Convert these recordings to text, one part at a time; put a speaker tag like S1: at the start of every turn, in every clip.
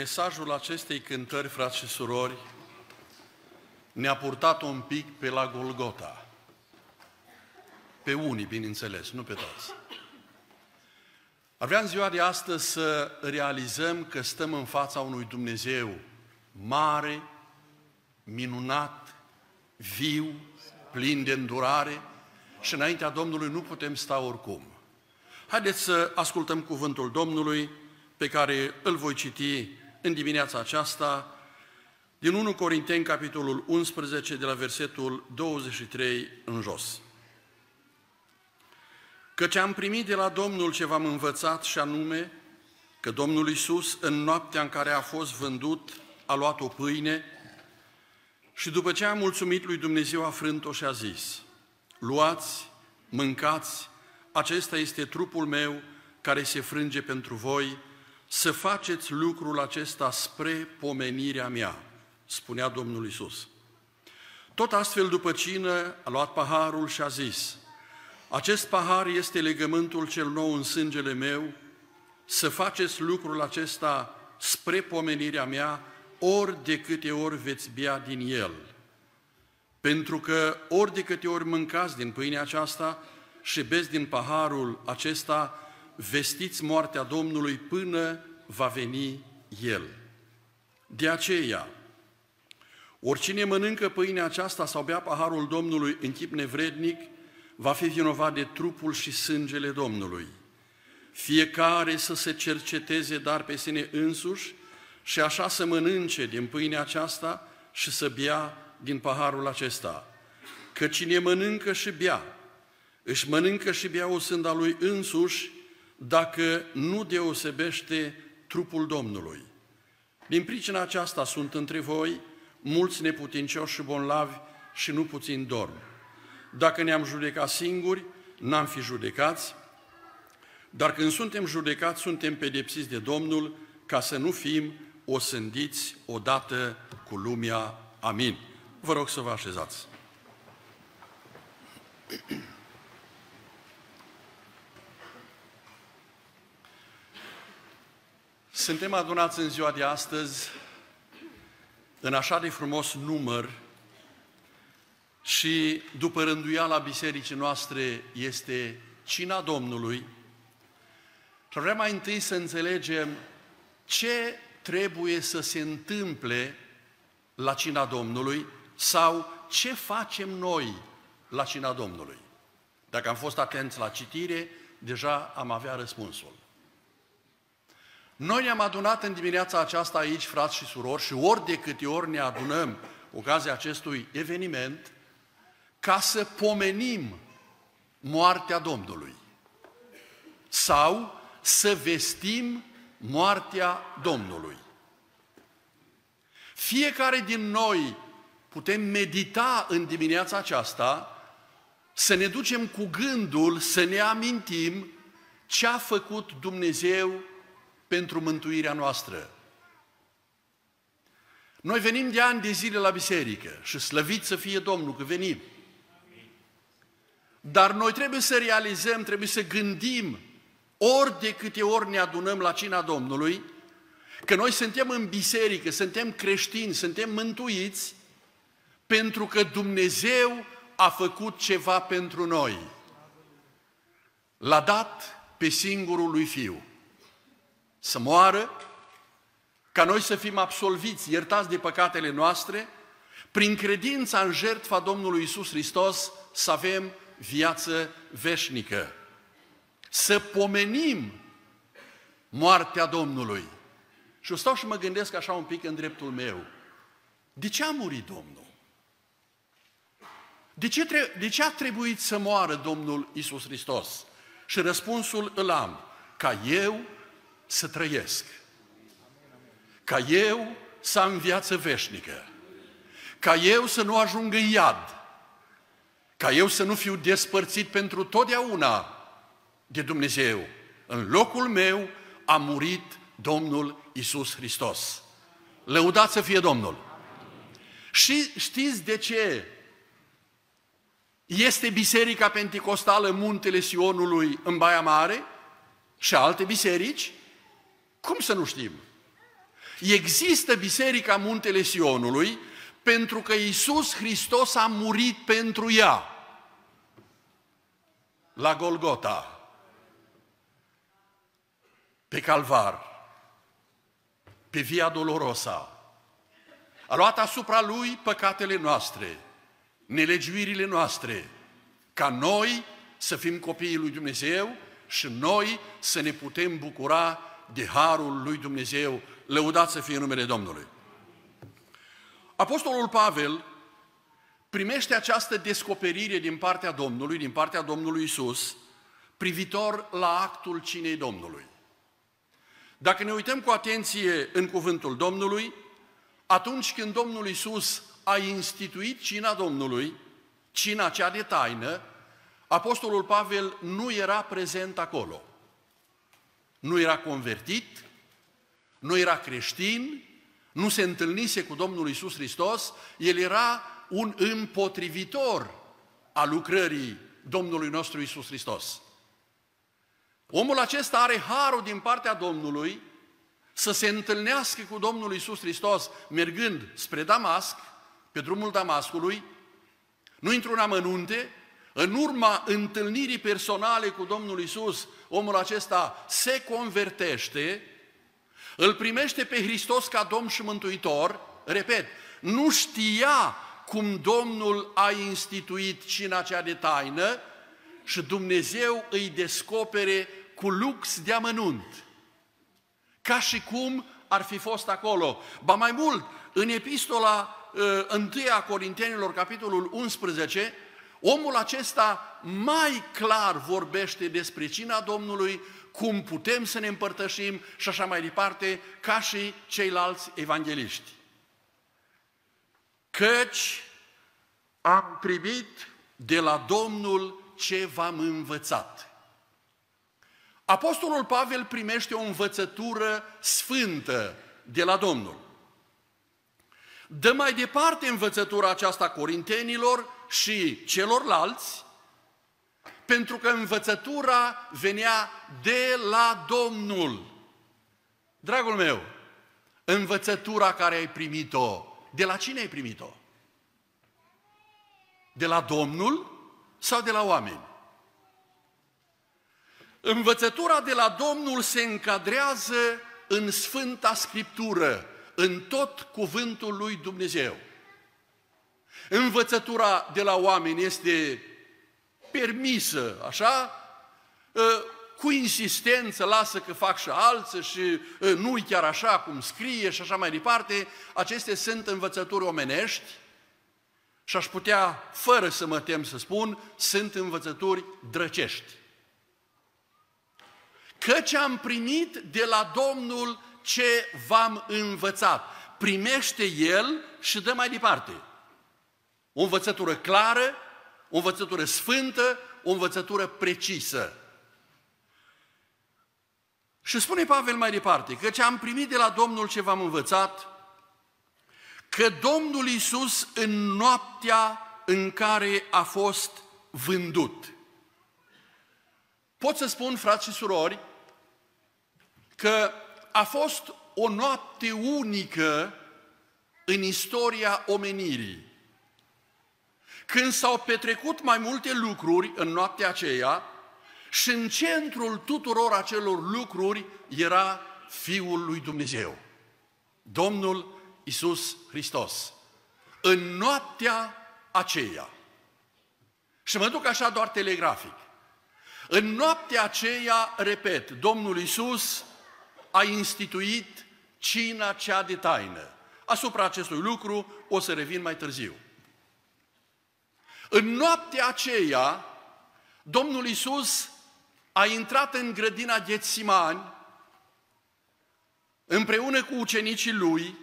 S1: Mesajul acestei cântări, frați și surori, ne-a purtat un pic pe la Golgota. Pe unii, bineînțeles, nu pe toți. Ar vrea în ziua de astăzi să realizăm că stăm în fața unui Dumnezeu mare, minunat, viu, plin de îndurare și înaintea Domnului nu putem sta oricum. Haideți să ascultăm cuvântul Domnului pe care îl voi citi în dimineața aceasta din 1 Corinteni, capitolul 11, de la versetul 23 în jos. Căci am primit de la Domnul ce v-am învățat și anume că Domnul Isus, în noaptea în care a fost vândut, a luat o pâine și după ce a mulțumit lui Dumnezeu a frânt-o și a zis, luați, mâncați, acesta este trupul meu care se frânge pentru voi, să faceți lucrul acesta spre pomenirea mea, spunea Domnul Isus. Tot astfel, după cină, a luat paharul și a zis, acest pahar este legământul cel nou în sângele meu, să faceți lucrul acesta spre pomenirea mea, ori de câte ori veți bea din el. Pentru că ori de câte ori mâncați din pâinea aceasta și beți din paharul acesta, vestiți moartea Domnului până va veni El. De aceea, oricine mănâncă pâinea aceasta sau bea paharul Domnului în chip nevrednic, va fi vinovat de trupul și sângele Domnului. Fiecare să se cerceteze dar pe sine însuși și așa să mănânce din pâinea aceasta și să bea din paharul acesta. Că cine mănâncă și bea, își mănâncă și bea o sânda lui însuși, dacă nu deosebește trupul Domnului. Din pricina aceasta sunt între voi mulți neputincioși și bonlavi și nu puțin dorm. Dacă ne-am judecat singuri, n-am fi judecați, dar când suntem judecați, suntem pedepsiți de Domnul ca să nu fim osândiți odată cu lumea. Amin. Vă rog să vă așezați. Suntem adunați în ziua de astăzi în așa de frumos număr și după rânduiala bisericii noastre este cina Domnului și vreau mai întâi să înțelegem ce trebuie să se întâmple la cina Domnului sau ce facem noi la cina Domnului. Dacă am fost atenți la citire, deja am avea răspunsul. Noi ne-am adunat în dimineața aceasta aici, frați și surori, și ori de câte ori ne adunăm ocazia acestui eveniment, ca să pomenim moartea Domnului sau să vestim moartea Domnului. Fiecare din noi putem medita în dimineața aceasta, să ne ducem cu gândul, să ne amintim ce a făcut Dumnezeu pentru mântuirea noastră. Noi venim de ani de zile la biserică și slăvit să fie Domnul că venim. Dar noi trebuie să realizăm, trebuie să gândim, ori de câte ori ne adunăm la cina Domnului, că noi suntem în biserică, suntem creștini, suntem mântuiți, pentru că Dumnezeu a făcut ceva pentru noi. L-a dat pe singurul lui Fiu să moară, ca noi să fim absolviți, iertați de păcatele noastre, prin credința în jertfa Domnului Isus Hristos să avem viață veșnică. Să pomenim moartea Domnului. Și o stau și mă gândesc așa un pic în dreptul meu. De ce a murit Domnul? De ce, tre- de ce a trebuit să moară Domnul Isus Hristos? Și răspunsul îl am. Ca eu să trăiesc. Ca eu să am viață veșnică. Ca eu să nu ajung în iad. Ca eu să nu fiu despărțit pentru totdeauna de Dumnezeu. În locul meu a murit Domnul Isus Hristos. Lăudați să fie Domnul! Și știți de ce este Biserica Pentecostală Muntele Sionului în Baia Mare și alte biserici? Cum să nu știm? Există Biserica Muntele Sionului pentru că Iisus Hristos a murit pentru ea la Golgota, pe Calvar, pe Via Dolorosa. A luat asupra Lui păcatele noastre, nelegiuirile noastre, ca noi să fim copiii lui Dumnezeu și noi să ne putem bucura de harul lui Dumnezeu. Lăudați să fie numele Domnului. Apostolul Pavel primește această descoperire din partea Domnului, din partea Domnului Isus, privitor la actul cinei Domnului. Dacă ne uităm cu atenție în cuvântul Domnului, atunci când Domnul Isus a instituit cina Domnului, cina cea de taină, Apostolul Pavel nu era prezent acolo. Nu era convertit, nu era creștin, nu se întâlnise cu Domnul Isus Hristos, el era un împotrivitor a lucrării Domnului nostru Isus Hristos. Omul acesta are harul din partea Domnului să se întâlnească cu Domnul Isus Hristos mergând spre Damasc, pe drumul Damascului, nu intru în amănunte, în urma întâlnirii personale cu Domnul Isus, omul acesta se convertește, îl primește pe Hristos ca Domn și Mântuitor, repet, nu știa cum Domnul a instituit cina cea de taină și Dumnezeu îi descopere cu lux de amănunt, ca și cum ar fi fost acolo. Ba mai mult, în epistola 1 uh, a Corintenilor, capitolul 11, omul acesta mai clar vorbește despre cina Domnului, cum putem să ne împărtășim și așa mai departe, ca și ceilalți evangeliști. Căci am primit de la Domnul ce v-am învățat. Apostolul Pavel primește o învățătură sfântă de la Domnul. Dă mai departe învățătura aceasta corintenilor și celorlalți, pentru că învățătura venea de la Domnul. Dragul meu, învățătura care ai primit-o, de la cine ai primit-o? De la Domnul sau de la oameni? Învățătura de la Domnul se încadrează în Sfânta Scriptură, în tot cuvântul lui Dumnezeu. Învățătura de la oameni este permisă, așa, ă, cu insistență, lasă că fac și alții și ă, nu-i chiar așa cum scrie și așa mai departe. Acestea sunt învățături omenești și aș putea, fără să mă tem să spun, sunt învățături drăcești. Căci am primit de la Domnul ce v-am învățat. Primește El și dă mai departe. O învățătură clară, o învățătură sfântă, o învățătură precisă. Și spune Pavel mai departe, că ce am primit de la Domnul ce v-am învățat, că Domnul Iisus în noaptea în care a fost vândut. Pot să spun, frați și surori, că a fost o noapte unică în istoria omenirii. Când s-au petrecut mai multe lucruri în noaptea aceea și în centrul tuturor acelor lucruri era Fiul lui Dumnezeu, Domnul Isus Hristos. În noaptea aceea. Și mă duc așa doar telegrafic. În noaptea aceea, repet, Domnul Isus a instituit cina cea de taină. Asupra acestui lucru o să revin mai târziu. În noaptea aceea, Domnul Isus a intrat în grădina Ghețimani împreună cu ucenicii lui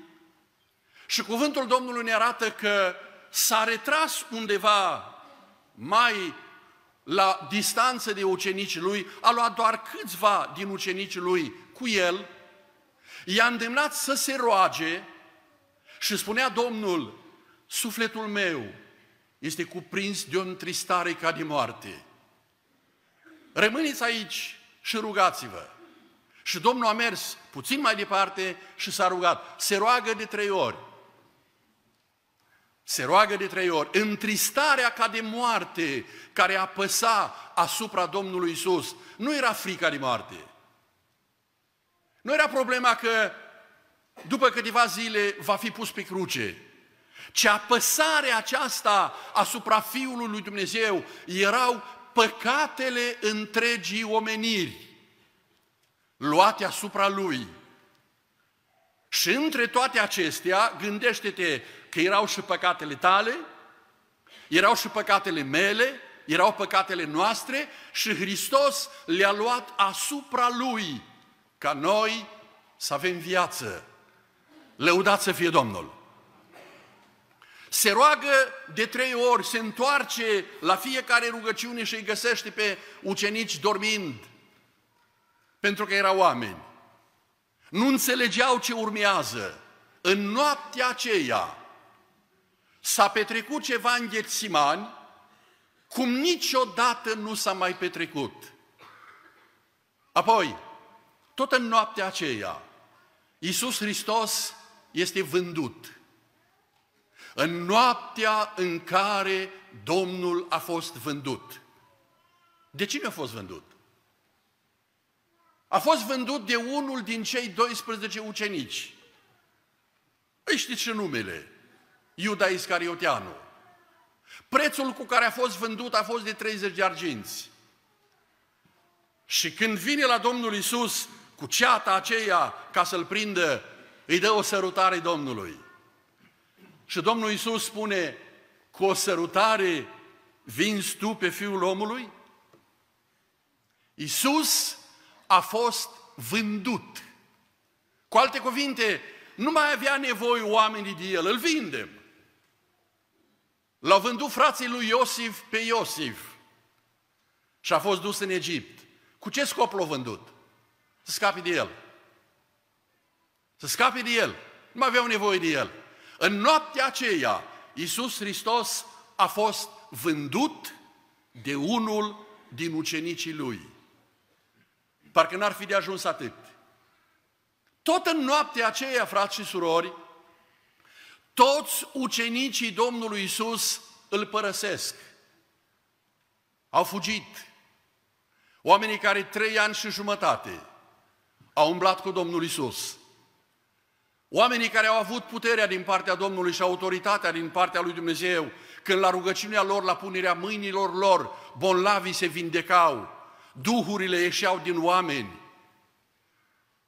S1: și cuvântul Domnului ne arată că s-a retras undeva mai la distanță de ucenicii lui, a luat doar câțiva din ucenicii lui cu el, i-a îndemnat să se roage și spunea Domnul, sufletul meu este cuprins de o întristare ca de moarte. Rămâneți aici și rugați-vă. Și Domnul a mers puțin mai departe și s-a rugat. Se roagă de trei ori. Se roagă de trei ori. Întristarea ca de moarte care apăsa asupra Domnului Isus nu era frica de moarte. Nu era problema că după câteva zile va fi pus pe cruce, ci apăsarea aceasta asupra Fiului lui Dumnezeu erau păcatele întregii omeniri luate asupra Lui. Și între toate acestea, gândește-te că erau și păcatele tale, erau și păcatele mele, erau păcatele noastre și Hristos le-a luat asupra Lui ca noi să avem viață. Lăudați să fie Domnul! Se roagă de trei ori, se întoarce la fiecare rugăciune și îi găsește pe ucenici dormind, pentru că erau oameni. Nu înțelegeau ce urmează. În noaptea aceea s-a petrecut ceva în Ghețimani, cum niciodată nu s-a mai petrecut. Apoi, tot în noaptea aceea, Iisus Hristos este vândut. În noaptea în care Domnul a fost vândut. De cine a fost vândut? A fost vândut de unul din cei 12 ucenici. Îi știți și numele. Iuda Iscarioteanu. Prețul cu care a fost vândut a fost de 30 de arginți. Și când vine la Domnul Isus cu ceata aceea ca să-l prindă, îi dă o sărutare Domnului. Și Domnul Isus spune, cu o sărutare vinzi tu pe Fiul omului? Isus a fost vândut. Cu alte cuvinte, nu mai avea nevoie oamenii de el, îl vindem. L-au vândut frații lui Iosif pe Iosif și a fost dus în Egipt. Cu ce scop l-au vândut? Să scape de el. Să scape de el. Nu mai aveau nevoie de el. În noaptea aceea, Iisus Hristos a fost vândut de unul din ucenicii lui. Parcă n-ar fi de ajuns atât. Tot în noaptea aceea, frați și surori, toți ucenicii Domnului Isus îl părăsesc. Au fugit. Oamenii care trei ani și jumătate au umblat cu Domnul Isus. Oamenii care au avut puterea din partea Domnului și autoritatea din partea lui Dumnezeu, când la rugăciunea lor, la punerea mâinilor lor, bonlavii se vindecau, duhurile ieșeau din oameni.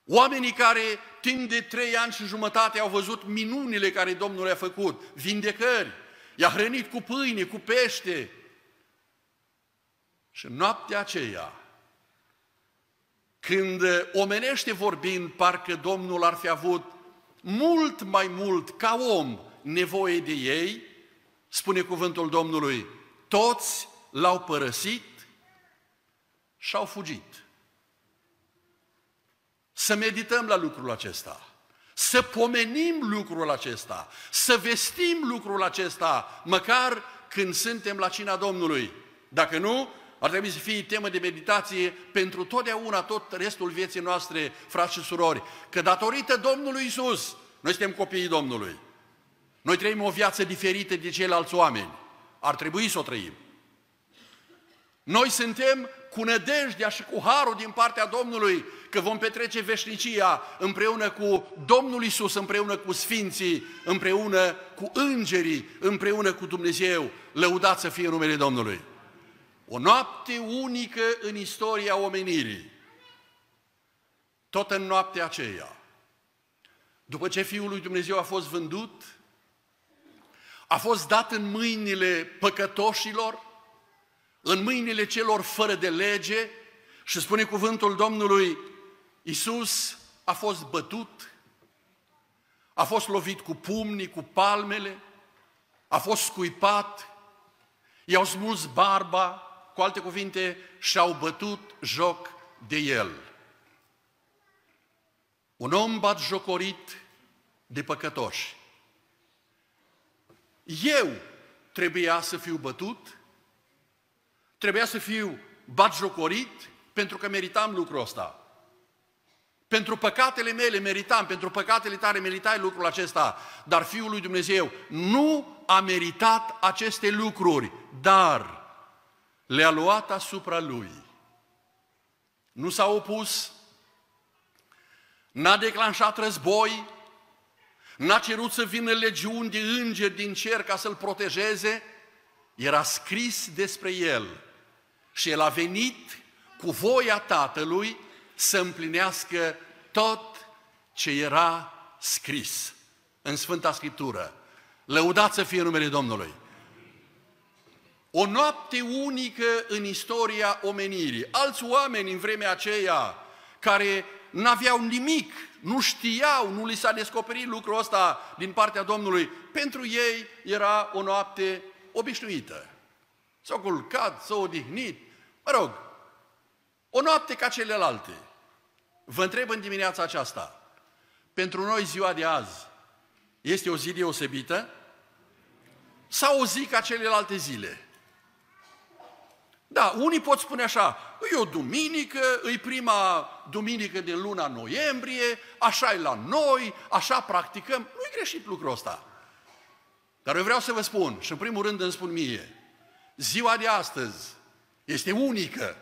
S1: Oamenii care timp de trei ani și jumătate au văzut minunile care Domnul le-a făcut, vindecări, i-a hrănit cu pâine, cu pește. Și noaptea aceea, când omenește vorbind, parcă Domnul ar fi avut mult mai mult ca om nevoie de ei, spune cuvântul Domnului, toți l-au părăsit și au fugit. Să medităm la lucrul acesta, să pomenim lucrul acesta, să vestim lucrul acesta, măcar când suntem la cina Domnului. Dacă nu, ar trebui să fie temă de meditație pentru totdeauna, tot restul vieții noastre, frați și surori, că datorită Domnului Isus, noi suntem copiii Domnului. Noi trăim o viață diferită de ceilalți oameni. Ar trebui să o trăim. Noi suntem cu nădejdea și cu harul din partea Domnului că vom petrece veșnicia împreună cu Domnul Isus, împreună cu Sfinții, împreună cu Îngerii, împreună cu Dumnezeu. Lăudați să fie numele Domnului. O noapte unică în istoria omenirii. Tot în noaptea aceea, după ce Fiul lui Dumnezeu a fost vândut, a fost dat în mâinile păcătoșilor, în mâinile celor fără de lege și spune cuvântul Domnului, Iisus a fost bătut, a fost lovit cu pumnii, cu palmele, a fost scuipat, i-au smuls barba, cu alte cuvinte, și-au bătut joc de el. Un om bat jocorit de păcătoși. Eu trebuia să fiu bătut, trebuia să fiu bat jocorit pentru că meritam lucrul ăsta. Pentru păcatele mele meritam, pentru păcatele tale meritai lucrul acesta, dar Fiul lui Dumnezeu nu a meritat aceste lucruri, dar le-a luat asupra Lui. Nu s-a opus, n-a declanșat război, n-a cerut să vină legiuni de îngeri din cer ca să-l protejeze, era scris despre el și el a venit cu voia Tatălui să împlinească tot ce era scris în Sfânta Scriptură. Lăudați să fie numele Domnului! O noapte unică în istoria omenirii. Alți oameni în vremea aceea care n-aveau nimic, nu știau, nu li s-a descoperit lucrul ăsta din partea Domnului. Pentru ei era o noapte obișnuită. S-au culcat, s-au odihnit, mă rog, o noapte ca celelalte. Vă întreb în dimineața aceasta, pentru noi ziua de azi este o zi deosebită sau o zi ca celelalte zile? Da, unii pot spune așa, e o duminică, e prima duminică din luna noiembrie, așa e la noi, așa practicăm. Nu-i greșit lucrul ăsta. Dar eu vreau să vă spun, și în primul rând îmi spun mie, ziua de astăzi este unică.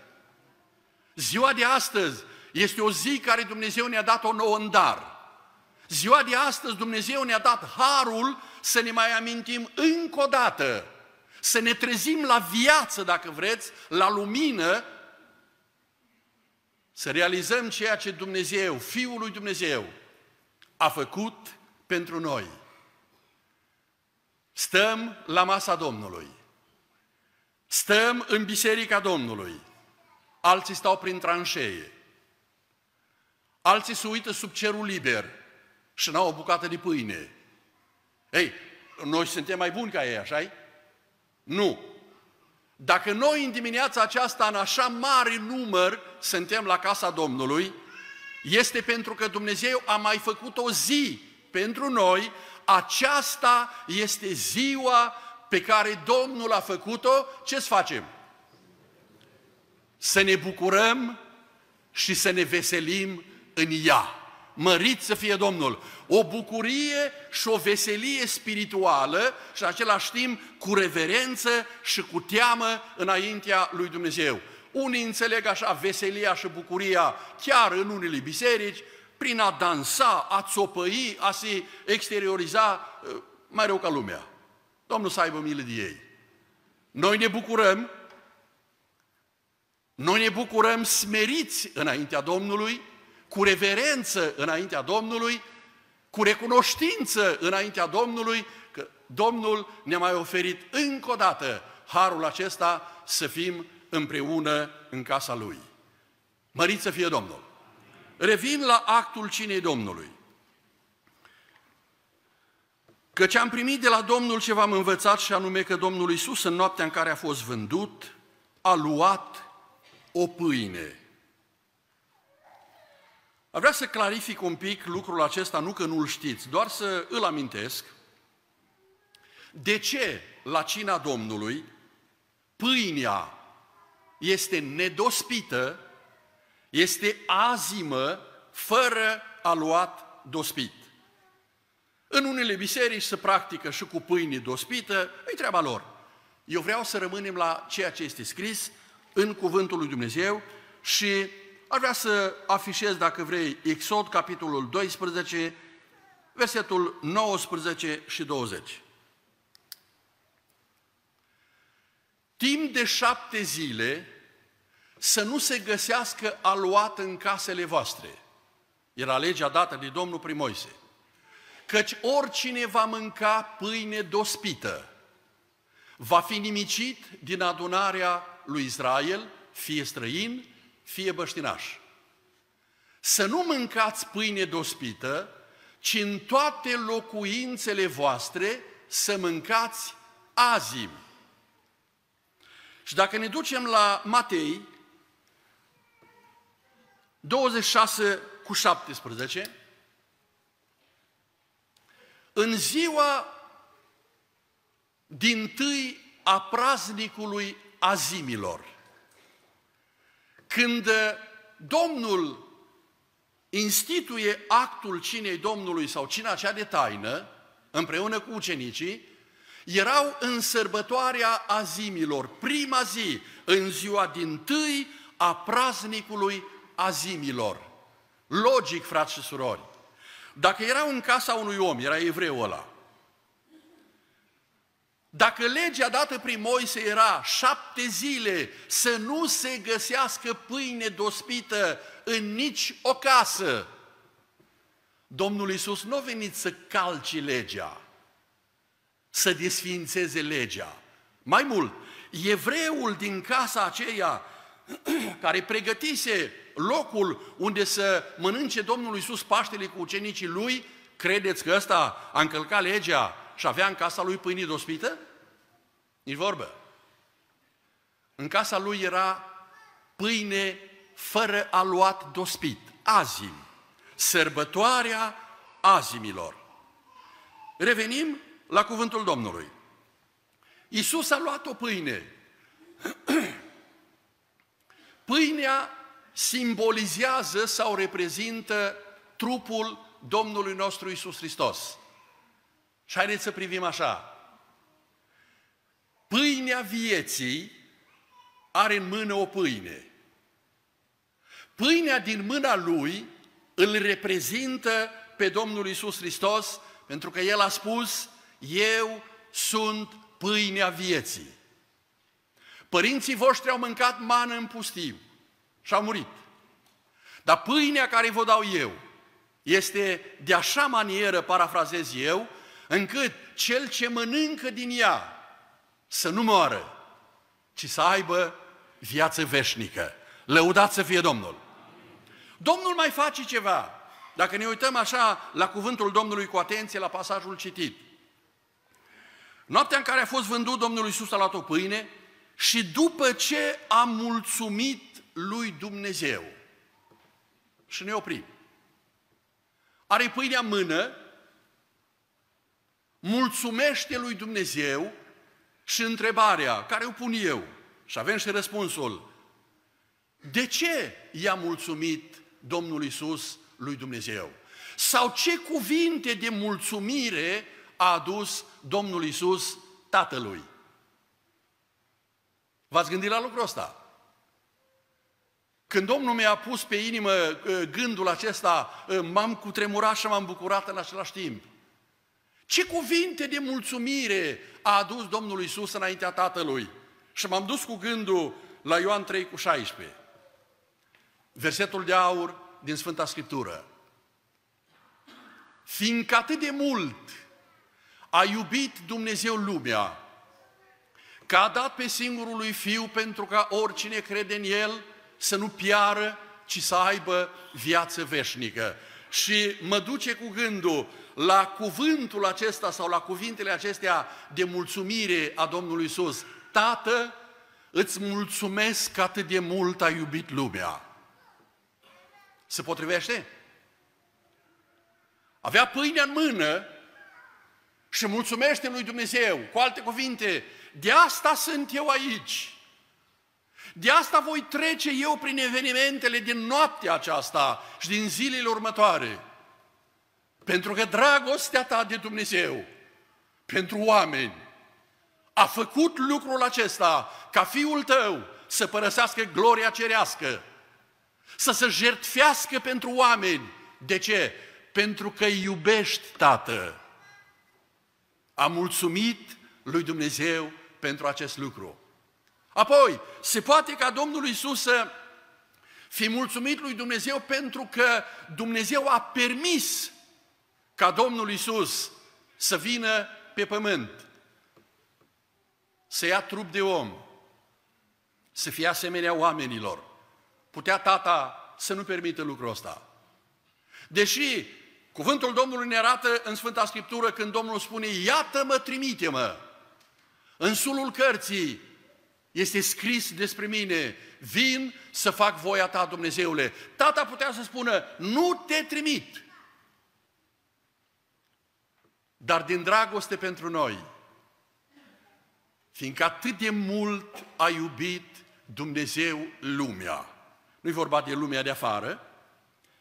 S1: Ziua de astăzi este o zi care Dumnezeu ne-a dat-o nouă în dar. Ziua de astăzi Dumnezeu ne-a dat harul să ne mai amintim încă o dată, să ne trezim la viață, dacă vreți, la lumină, să realizăm ceea ce Dumnezeu, Fiul lui Dumnezeu, a făcut pentru noi. Stăm la masa Domnului. Stăm în biserica Domnului. Alții stau prin tranșee. Alții se uită sub cerul liber și n-au o bucată de pâine. Ei, noi suntem mai buni ca ei, așa -i? Nu. Dacă noi în dimineața aceasta, în așa mare număr, suntem la casa Domnului, este pentru că Dumnezeu a mai făcut o zi pentru noi, aceasta este ziua pe care Domnul a făcut-o, ce să facem? Să ne bucurăm și să ne veselim în ea. Mărit să fie Domnul! O bucurie și o veselie spirituală și în același timp cu reverență și cu teamă înaintea lui Dumnezeu. Unii înțeleg așa veselia și bucuria chiar în unele biserici, prin a dansa, a țopăi, a se exterioriza ă, mai rău ca lumea. Domnul să aibă milă de ei. Noi ne bucurăm, noi ne bucurăm smeriți înaintea Domnului, cu reverență înaintea Domnului, cu recunoștință înaintea Domnului, că Domnul ne-a mai oferit încă o dată harul acesta să fim împreună în casa Lui. Mărit să fie Domnul! Revin la actul cinei Domnului. Căci am primit de la Domnul ce v-am învățat și anume că Domnul Iisus în noaptea în care a fost vândut a luat o pâine. Ar vrea să clarific un pic lucrul acesta, nu că nu-l știți, doar să îl amintesc. De ce la cina Domnului pâinea este nedospită, este azimă, fără a luat dospit? În unele biserici se practică și cu pâine dospită, e treaba lor. Eu vreau să rămânem la ceea ce este scris în Cuvântul lui Dumnezeu și Aș vrea să afișez, dacă vrei, Exod, capitolul 12, versetul 19 și 20. Timp de șapte zile să nu se găsească aluat în casele voastre. Era legea dată de Domnul prin Moise. Căci oricine va mânca pâine dospită, va fi nimicit din adunarea lui Israel, fie străin, fie băștinaș. Să nu mâncați pâine dospită, ci în toate locuințele voastre să mâncați azim. Și dacă ne ducem la Matei 26 cu 17, în ziua din tâi a praznicului azimilor, când Domnul instituie actul cinei Domnului sau cina cea de taină, împreună cu ucenicii, erau în sărbătoarea azimilor, prima zi, în ziua din tâi a praznicului azimilor. Logic, frați și surori. Dacă erau în casa unui om, era evreu ăla, dacă legea dată prin Moise era șapte zile să nu se găsească pâine dospită în nici o casă, Domnul Iisus nu a venit să calci legea, să desfințeze legea. Mai mult, evreul din casa aceea care pregătise locul unde să mănânce Domnul Iisus Paștele cu ucenicii lui, credeți că ăsta a încălcat legea și avea în casa lui pâine dospită? Nici vorbă. În casa lui era pâine fără aluat dospit, azim, sărbătoarea azimilor. Revenim la cuvântul Domnului. Iisus a luat o pâine. Pâinea simbolizează sau reprezintă trupul Domnului nostru Iisus Hristos. Și haideți să privim așa. Pâinea vieții are în mână o pâine. Pâinea din mâna lui îl reprezintă pe Domnul Isus Hristos, pentru că El a spus, eu sunt pâinea vieții. Părinții voștri au mâncat mană în pustiu și au murit. Dar pâinea care vă dau eu este de așa manieră, parafrazez eu, încât cel ce mănâncă din ea să nu moară, ci să aibă viață veșnică. Lăudați să fie Domnul! Domnul mai face ceva. Dacă ne uităm așa la cuvântul Domnului cu atenție, la pasajul citit. Noaptea în care a fost vândut, Domnul Iisus a luat o pâine și după ce a mulțumit lui Dumnezeu, și ne oprim. Are pâinea în mână, mulțumește lui Dumnezeu și întrebarea care o pun eu, și avem și răspunsul, de ce i-a mulțumit Domnul Isus lui Dumnezeu? Sau ce cuvinte de mulțumire a adus Domnul Isus Tatălui? V-ați gândit la lucrul ăsta? Când Domnul mi-a pus pe inimă ă, gândul acesta, ă, m-am cutremurat și m-am bucurat în același timp. Ce cuvinte de mulțumire a adus Domnul Isus înaintea Tatălui? Și m-am dus cu gândul la Ioan 3 cu 16. Versetul de aur din Sfânta Scriptură. Fiindcă atât de mult a iubit Dumnezeu lumea, că a dat pe singurul lui Fiu pentru ca oricine crede în El să nu piară, ci să aibă viață veșnică. Și mă duce cu gândul la cuvântul acesta sau la cuvintele acestea de mulțumire a Domnului Isus. Tată, îți mulțumesc că atât de mult ai iubit lumea. Se potrivește? Avea pâinea în mână și mulțumește lui Dumnezeu. Cu alte cuvinte, de asta sunt eu aici. De asta voi trece eu prin evenimentele din noaptea aceasta și din zilele următoare. Pentru că dragostea ta de Dumnezeu pentru oameni a făcut lucrul acesta ca fiul tău să părăsească gloria cerească, să se jertfească pentru oameni. De ce? Pentru că iubești, Tată. A mulțumit lui Dumnezeu pentru acest lucru. Apoi, se poate ca Domnul Iisus să fi mulțumit lui Dumnezeu pentru că Dumnezeu a permis ca Domnul Isus să vină pe pământ, să ia trup de om, să fie asemenea oamenilor. Putea tata să nu permită lucrul ăsta. Deși cuvântul Domnului ne arată în Sfânta Scriptură când Domnul spune, iată-mă, trimite-mă. În sulul cărții este scris despre mine, vin să fac voia ta, Dumnezeule. Tata putea să spună, nu te trimit, dar din dragoste pentru noi, fiindcă atât de mult a iubit Dumnezeu lumea. Nu-i vorba de lumea de afară,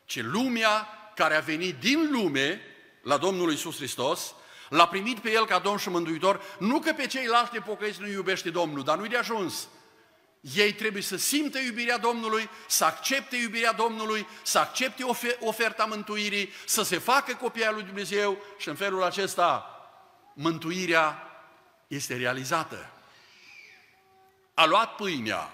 S1: ci lumea care a venit din lume la Domnul Isus Hristos, l-a primit pe El ca Domn și Mântuitor, nu că pe ceilalți de pocăiți nu iubește Domnul, dar nu-i de ajuns. Ei trebuie să simtă iubirea Domnului, să accepte iubirea Domnului, să accepte oferta mântuirii, să se facă copia lui Dumnezeu și în felul acesta mântuirea este realizată. A luat pâinea.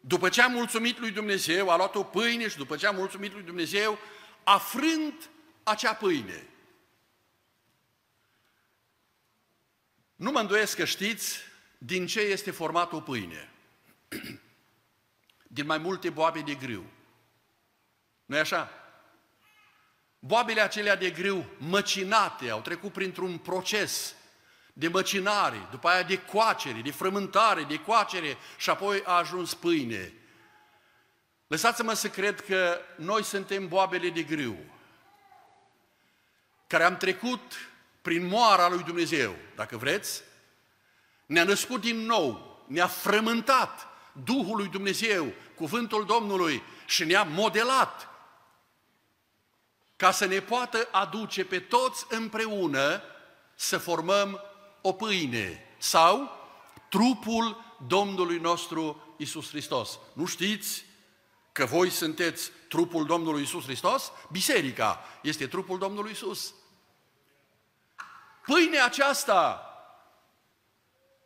S1: După ce a mulțumit lui Dumnezeu, a luat o pâine și după ce a mulțumit lui Dumnezeu, a frânt acea pâine. Nu mă îndoiesc că știți din ce este format o pâine. Din mai multe boabe de grâu. nu e așa? Boabele acelea de grâu măcinate au trecut printr-un proces de măcinare, după aia de coacere, de frământare, de coacere și apoi a ajuns pâine. Lăsați-mă să cred că noi suntem boabele de grâu, care am trecut prin moara lui Dumnezeu, dacă vreți, ne-a născut din nou, ne-a frământat Duhul lui Dumnezeu, cuvântul Domnului și ne-a modelat ca să ne poată aduce pe toți împreună să formăm o pâine sau trupul Domnului nostru Isus Hristos. Nu știți că voi sunteți trupul Domnului Isus Hristos? Biserica este trupul Domnului Isus. Pâinea aceasta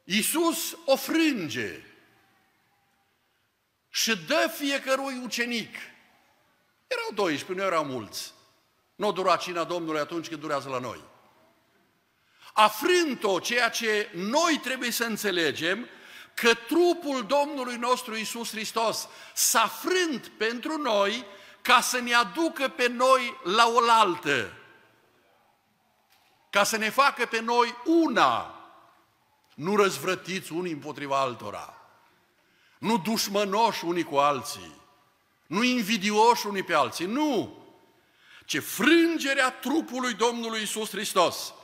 S1: Iisus o frânge și dă fiecărui ucenic. Erau 12, nu erau mulți. Nu dura cina Domnului atunci când durează la noi. Afrând-o, ceea ce noi trebuie să înțelegem, că trupul Domnului nostru Isus Hristos s-a frânt pentru noi ca să ne aducă pe noi la oaltă, ca să ne facă pe noi una, nu răzvrătiți unii împotriva altora, nu dușmănoși unii cu alții, nu invidioși unii pe alții, nu, ci frângerea trupului Domnului Isus Hristos.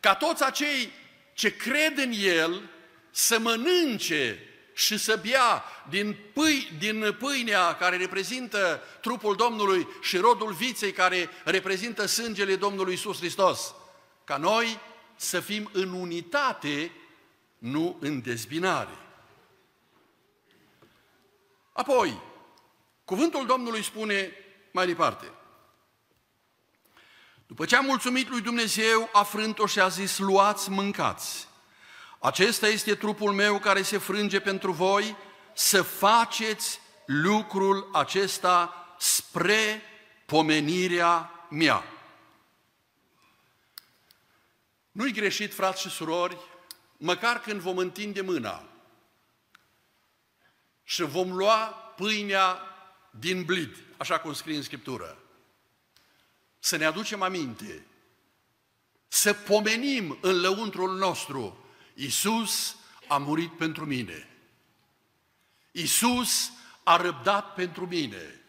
S1: Ca toți acei ce cred în El să mănânce și să bea din, pâi, din pâinea care reprezintă trupul Domnului și rodul viței care reprezintă sângele Domnului Isus Hristos. Ca noi să fim în unitate, nu în dezbinare. Apoi, cuvântul Domnului spune mai departe. După ce a mulțumit lui Dumnezeu, a frânt-o și a zis, luați, mâncați. Acesta este trupul meu care se frânge pentru voi, să faceți lucrul acesta spre pomenirea mea. Nu-i greșit, frați și surori, măcar când vom întinde mâna și vom lua pâinea din blid, așa cum scrie în Scriptură, să ne aducem aminte, să pomenim în lăuntrul nostru, Iisus a murit pentru mine. Iisus a răbdat pentru mine.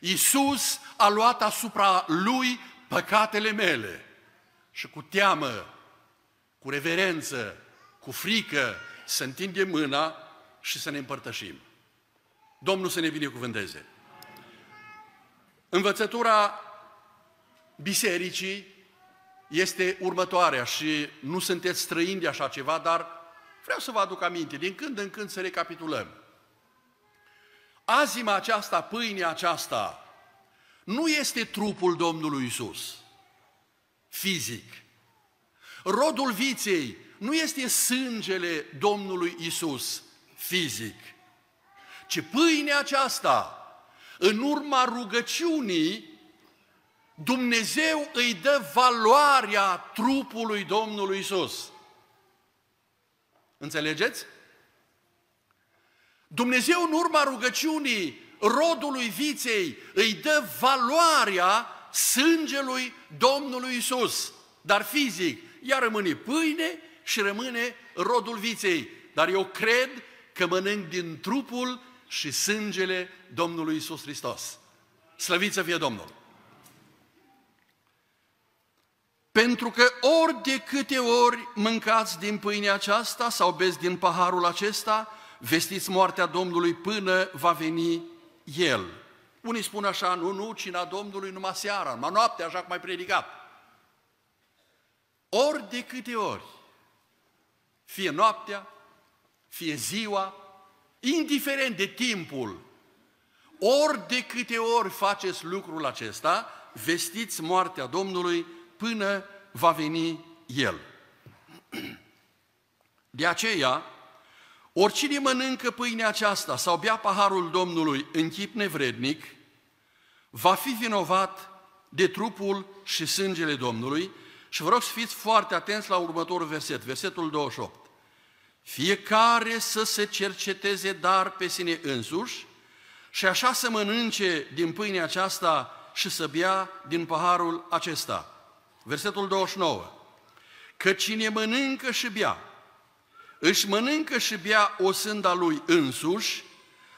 S1: Iisus a luat asupra Lui păcatele mele și cu teamă, cu reverență, cu frică, să întindem mâna și să ne împărtășim. Domnul să ne binecuvânteze. Învățătura bisericii este următoarea și nu sunteți străini de așa ceva, dar vreau să vă aduc aminte, din când în când să recapitulăm. Azima aceasta, pâinea aceasta, nu este trupul Domnului Isus fizic. Rodul viței nu este sângele Domnului Isus fizic, ci pâinea aceasta, în urma rugăciunii, Dumnezeu îi dă valoarea trupului Domnului Isus. Înțelegeți? Dumnezeu în urma rugăciunii rodului viței îi dă valoarea sângelui Domnului Isus. Dar fizic, ea rămâne pâine și rămâne rodul viței. Dar eu cred că mănânc din trupul și sângele Domnului Isus Hristos. Slăvit să fie Domnul! Pentru că ori de câte ori mâncați din pâinea aceasta sau beți din paharul acesta, vestiți moartea Domnului până va veni El. Unii spun așa, nu, nu, cina Domnului numai seara, numai noaptea, așa cum ai predicat. Ori de câte ori, fie noaptea, fie ziua, indiferent de timpul, ori de câte ori faceți lucrul acesta, vestiți moartea Domnului până va veni El. De aceea, oricine mănâncă pâinea aceasta sau bea paharul Domnului în chip nevrednic, va fi vinovat de trupul și sângele Domnului și vă rog să fiți foarte atenți la următorul verset, versetul 28. Fiecare să se cerceteze dar pe sine însuși și așa să mănânce din pâinea aceasta și să bea din paharul acesta. Versetul 29. Că cine mănâncă și bea, își mănâncă și bea o sânda lui însuși,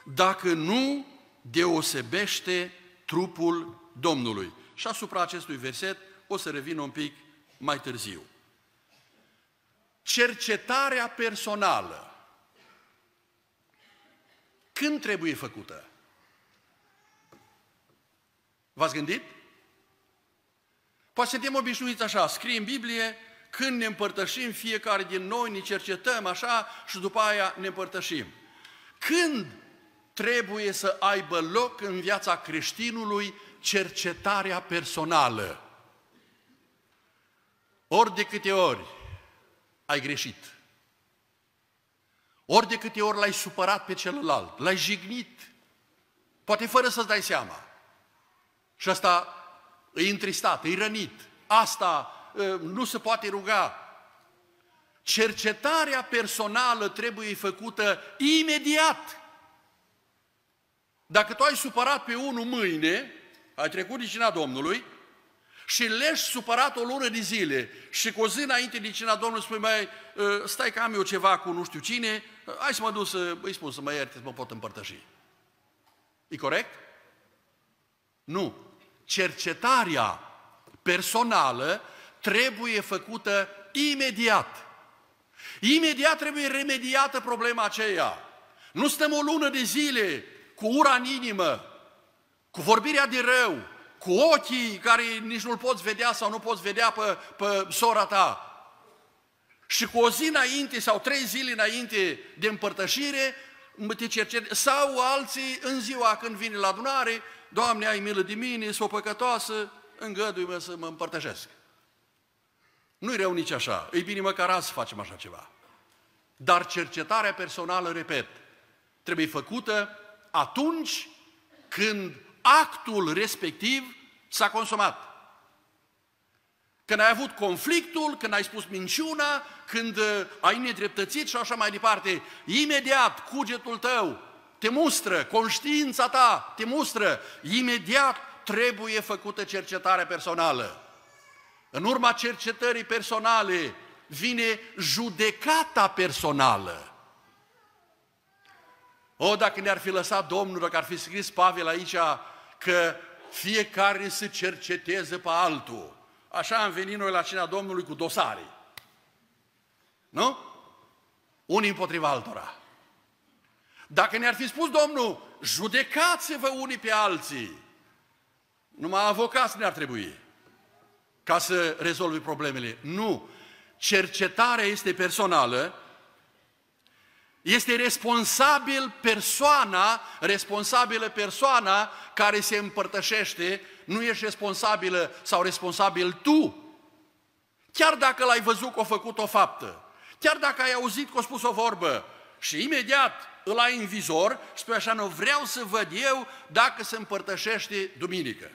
S1: dacă nu deosebește trupul Domnului. Și asupra acestui verset o să revin un pic mai târziu. Cercetarea personală. Când trebuie făcută? V-ați gândit? Poate suntem obișnuiți așa, scrie în Biblie, când ne împărtășim, fiecare din noi ne cercetăm așa și după aia ne împărtășim. Când trebuie să aibă loc în viața creștinului cercetarea personală? Ori de câte ori ai greșit, ori de câte ori l-ai supărat pe celălalt, l-ai jignit, poate fără să-ți dai seama. Și asta e întristat, e rănit. Asta ă, nu se poate ruga. Cercetarea personală trebuie făcută imediat. Dacă tu ai supărat pe unul mâine, ai trecut dicina Domnului, și leși supărat o lună de zile și cu o zi înainte de cina Domnului spui, mai ă, stai că am eu ceva cu nu știu cine, hai să mă duc să îi spun să mă ierte, să mă pot împărtăși. E corect? Nu. Cercetarea personală trebuie făcută imediat. Imediat trebuie remediată problema aceea. Nu stăm o lună de zile cu ura în inimă, cu vorbirea de rău, cu ochii care nici nu-l poți vedea sau nu poți vedea pe, pe sora ta. Și cu o zi înainte sau trei zile înainte de împărtășire, te cercet, sau alții în ziua când vine la adunare, Doamne, ai milă de mine, sunt o păcătoasă, îngădui-mă să mă împărtășesc. Nu-i rău nici așa, e bine măcar azi facem așa ceva. Dar cercetarea personală, repet, trebuie făcută atunci când actul respectiv s-a consumat. Când ai avut conflictul, când ai spus minciuna, când uh, ai nedreptățit și așa mai departe, imediat cugetul tău te mustră, conștiința ta te mustră, imediat trebuie făcută cercetare personală. În urma cercetării personale vine judecata personală. O, dacă ne-ar fi lăsat Domnul, dacă ar fi scris Pavel aici că fiecare să cerceteze pe altul. Așa am venit noi la cina Domnului cu dosare. Nu? Unii împotriva altora. Dacă ne-ar fi spus Domnul, judecați-vă unii pe alții, numai avocați ne-ar trebui ca să rezolvi problemele. Nu. Cercetarea este personală, este responsabil persoana, responsabilă persoana care se împărtășește, nu ești responsabilă sau responsabil tu. Chiar dacă l-ai văzut că a făcut o faptă, chiar dacă ai auzit că a spus o vorbă și imediat îl ai în vizor, spui așa, nu vreau să văd eu dacă se împărtășește duminică.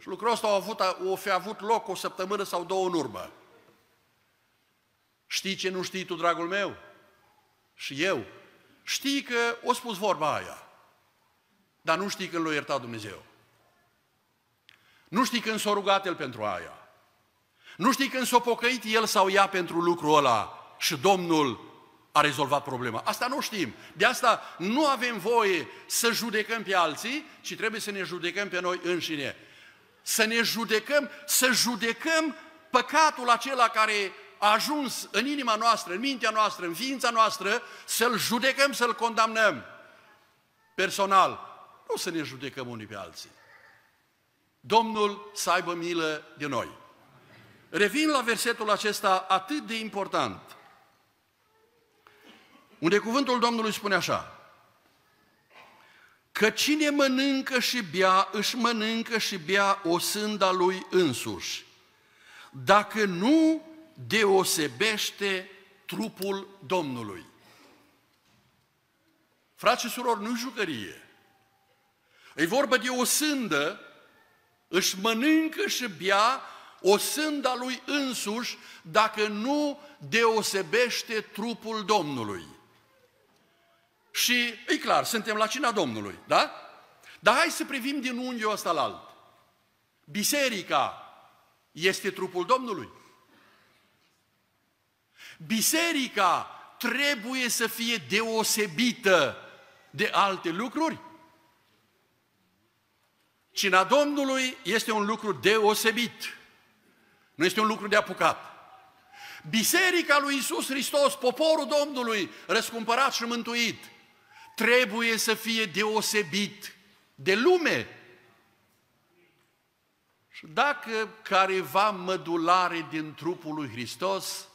S1: Și lucrul ăsta a, avut, o fi avut loc o săptămână sau două în urmă. Știi ce nu știi tu, dragul meu? Și eu. Știi că o spus vorba aia, dar nu știi când l-a iertat Dumnezeu. Nu știi când s-a rugat El pentru aia. Nu știi când s-a pocăit El sau ea pentru lucrul ăla și Domnul a rezolvat problema. Asta nu știm. De asta nu avem voie să judecăm pe alții, ci trebuie să ne judecăm pe noi înșine. Să ne judecăm, să judecăm păcatul acela care a ajuns în inima noastră, în mintea noastră, în ființa noastră, să-l judecăm, să-l condamnăm personal. Nu să ne judecăm unii pe alții. Domnul să aibă milă de noi. Revin la versetul acesta atât de important, unde cuvântul Domnului spune așa, că cine mănâncă și bea, își mănâncă și bea o sânda lui însuși, dacă nu deosebește trupul Domnului. Frați și surori, nu jucărie. E vorba de o sândă, își mănâncă și bea o sânda lui însuși dacă nu deosebește trupul Domnului. Și e clar, suntem la cina Domnului, da? Dar hai să privim din unghiul ăsta la alt. Biserica este trupul Domnului. Biserica trebuie să fie deosebită de alte lucruri. Cina Domnului este un lucru deosebit. Nu este un lucru de apucat. Biserica lui Isus Hristos, poporul Domnului, răscumpărat și mântuit, trebuie să fie deosebit de lume. Și dacă careva mădulare din trupul lui Hristos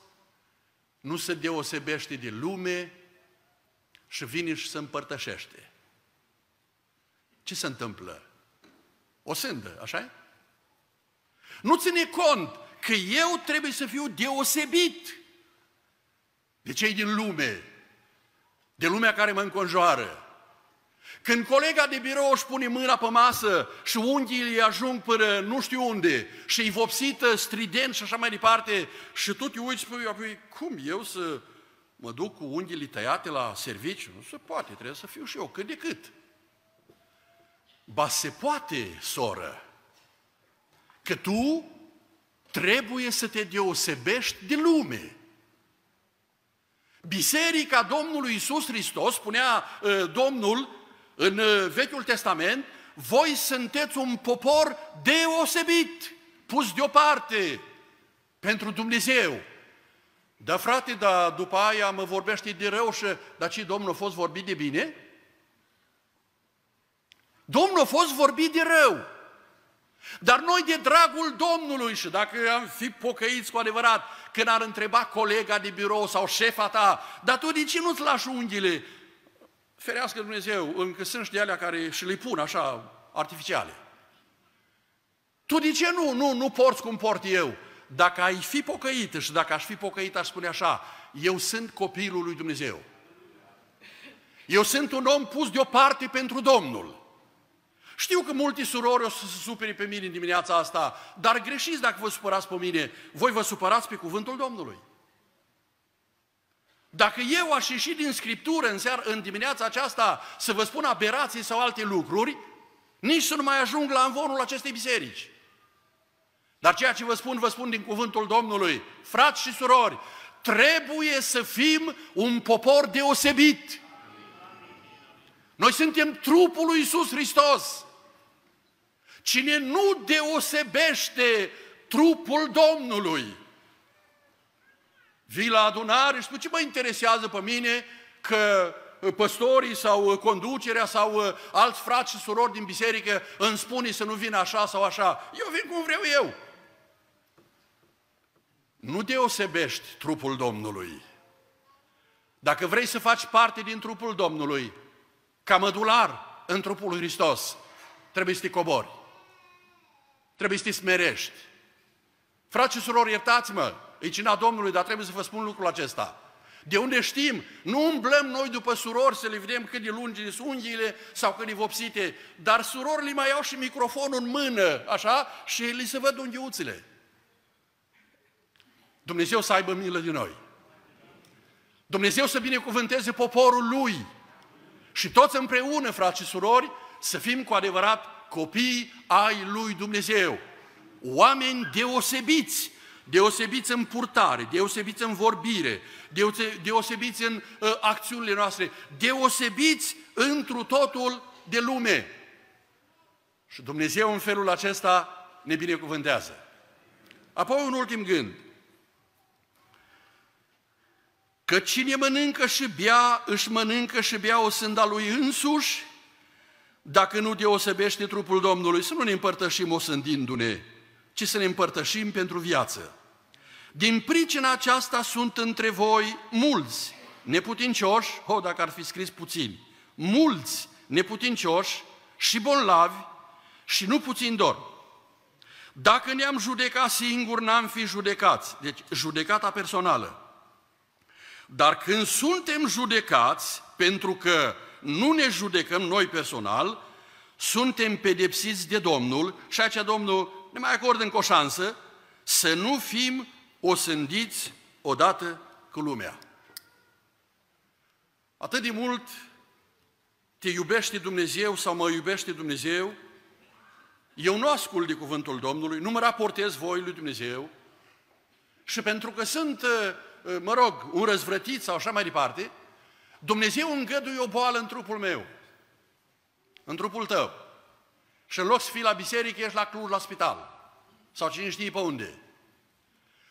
S1: nu se deosebește de lume și vine și se împărtășește, ce se întâmplă? O sândă, așa -i? Nu ține cont că eu trebuie să fiu deosebit de cei din lume, de lumea care mă înconjoară. Când colega de birou își pune mâna pe masă și unghiile îi ajung până nu știu unde și îi vopsită, strident și așa mai departe și tu te uiți pe apoi, cum eu să mă duc cu unghiile tăiate la serviciu? Nu se poate, trebuie să fiu și eu cât de cât. Ba se poate, soră, că tu trebuie să te deosebești de lume. Biserica Domnului Isus Hristos, spunea uh, Domnul în uh, Vechiul Testament, voi sunteți un popor deosebit, pus deoparte pentru Dumnezeu. Da, frate, dar după aia mă vorbește de rău și, dar ce Domnul a fost vorbit de bine? Domnul a fost vorbit de rău. Dar noi de dragul Domnului și dacă am fi pocăiți cu adevărat, când ar întreba colega de birou sau șefa ta, dar tu de ce nu-ți lași unghiile? Ferească Dumnezeu, încă sunt și de alea care și le pun așa, artificiale. Tu de ce nu, nu, nu porți cum port eu? Dacă ai fi pocăit și dacă aș fi pocăit, aș spune așa, eu sunt copilul lui Dumnezeu. Eu sunt un om pus deoparte pentru Domnul. Știu că multe surori o să se supere pe mine în dimineața asta, dar greșiți dacă vă supărați pe mine. Voi vă supărați pe cuvântul Domnului. Dacă eu aș ieși din Scriptură în, seara, în dimineața aceasta să vă spun aberații sau alte lucruri, nici să nu mai ajung la învonul acestei biserici. Dar ceea ce vă spun, vă spun din cuvântul Domnului. Frați și surori, trebuie să fim un popor deosebit. Noi suntem trupul lui Isus Hristos. Cine nu deosebește trupul Domnului, vii la adunare și spui, ce mă interesează pe mine că păstorii sau conducerea sau alți frați și surori din biserică îmi spune să nu vină așa sau așa. Eu vin cum vreau eu. Nu deosebești trupul Domnului. Dacă vrei să faci parte din trupul Domnului, ca mădular în trupul lui Hristos, trebuie să te cobori. Trebuie să te smerești. Frați și surori, iertați-mă, e cina Domnului, dar trebuie să vă spun lucrul acesta. De unde știm, nu umblăm noi după surori să le vedem cât de lungi sunt unghiile sau cât de vopsite, dar surorile mai au și microfonul în mână, așa, și li se văd unghiuțile. Dumnezeu să aibă milă de noi. Dumnezeu să binecuvânteze poporul Lui. Și toți împreună, frați și surori, să fim cu adevărat copii ai lui Dumnezeu. Oameni deosebiți, deosebiți în purtare, deosebiți în vorbire, deosebiți în uh, acțiunile noastre, deosebiți întru totul de lume. Și Dumnezeu în felul acesta ne binecuvântează. Apoi un ultim gând. Că cine mănâncă și bea, își mănâncă și bea o sânda lui însuși, dacă nu deosebește trupul Domnului, să nu ne împărtășim osândindu-ne, ci să ne împărtășim pentru viață. Din pricina aceasta sunt între voi mulți neputincioși, ho, dacă ar fi scris puțini, mulți neputincioși și bolnavi și nu puțin dor. Dacă ne-am judecat singur, n-am fi judecați. Deci, judecata personală. Dar când suntem judecați, pentru că nu ne judecăm noi personal, suntem pedepsiți de Domnul și aceea Domnul ne mai acordă încă o șansă să nu fim osândiți odată cu lumea. Atât de mult te iubește Dumnezeu sau mă iubește Dumnezeu, eu nu ascult de cuvântul Domnului, nu mă raportez voi lui Dumnezeu și pentru că sunt, uh, mă rog, un răzvrătit sau așa mai departe, Dumnezeu îngăduie o boală în trupul meu, în trupul tău. Și în loc să fii la biserică, ești la Cluj, la spital. Sau cine știe pe unde.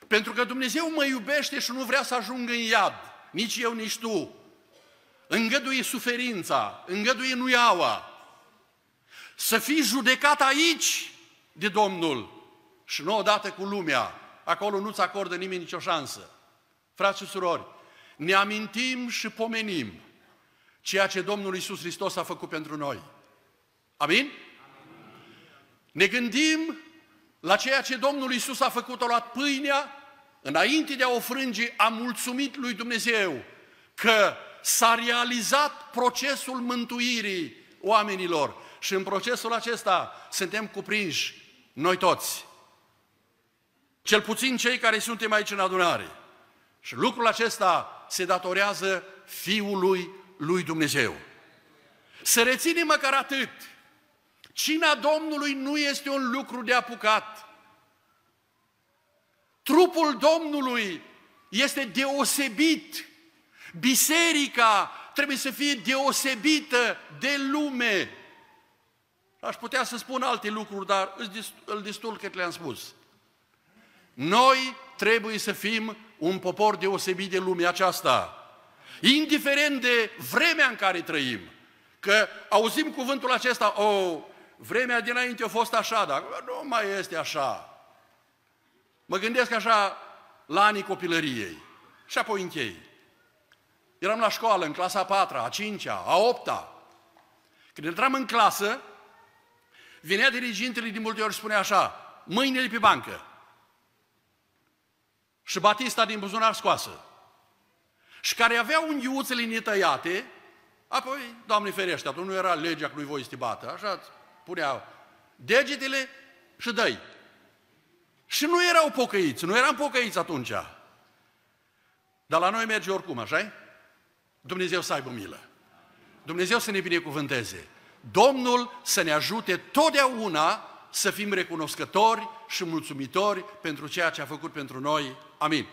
S1: Pentru că Dumnezeu mă iubește și nu vrea să ajung în iad. Nici eu, nici tu. Îngăduie suferința, îngăduie nuiaua. Să fii judecat aici de Domnul și nu odată cu lumea. Acolo nu-ți acordă nimeni nicio șansă. Frați și surori, ne amintim și pomenim ceea ce Domnul Iisus Hristos a făcut pentru noi. Amin? Ne gândim la ceea ce Domnul Iisus a făcut, a luat pâinea, înainte de a o frânge, a mulțumit lui Dumnezeu că s-a realizat procesul mântuirii oamenilor și în procesul acesta suntem cuprinși noi toți. Cel puțin cei care suntem aici în adunare. Și lucrul acesta se datorează Fiului lui Dumnezeu. Să reținem măcar atât. Cina Domnului nu este un lucru de apucat. Trupul Domnului este deosebit. Biserica trebuie să fie deosebită de lume. Aș putea să spun alte lucruri, dar îl destul că le-am spus. Noi trebuie să fim un popor deosebit de lumea aceasta. Indiferent de vremea în care trăim. Că auzim cuvântul acesta, o, oh, vremea dinainte a fost așa, dar nu mai este așa. Mă gândesc așa la anii copilăriei și apoi închei. Eram la școală, în clasa a patra, a cincea, a opta. Când intram în clasă, venea dirigintele din multe ori și spunea așa, mâinile pe bancă. Și Batista din buzunar scoasă. Și care avea unghiuțele netăiate, apoi, Doamne ferește, atunci nu era legea că nu-i voi stibată, așa punea degetele și dai. Și nu erau pocăiți, nu eram pocăiți atunci. Dar la noi merge oricum, așa Dumnezeu să aibă milă. Dumnezeu să ne binecuvânteze. Domnul să ne ajute totdeauna să fim recunoscători și mulțumitori pentru ceea ce a făcut pentru noi. Amin.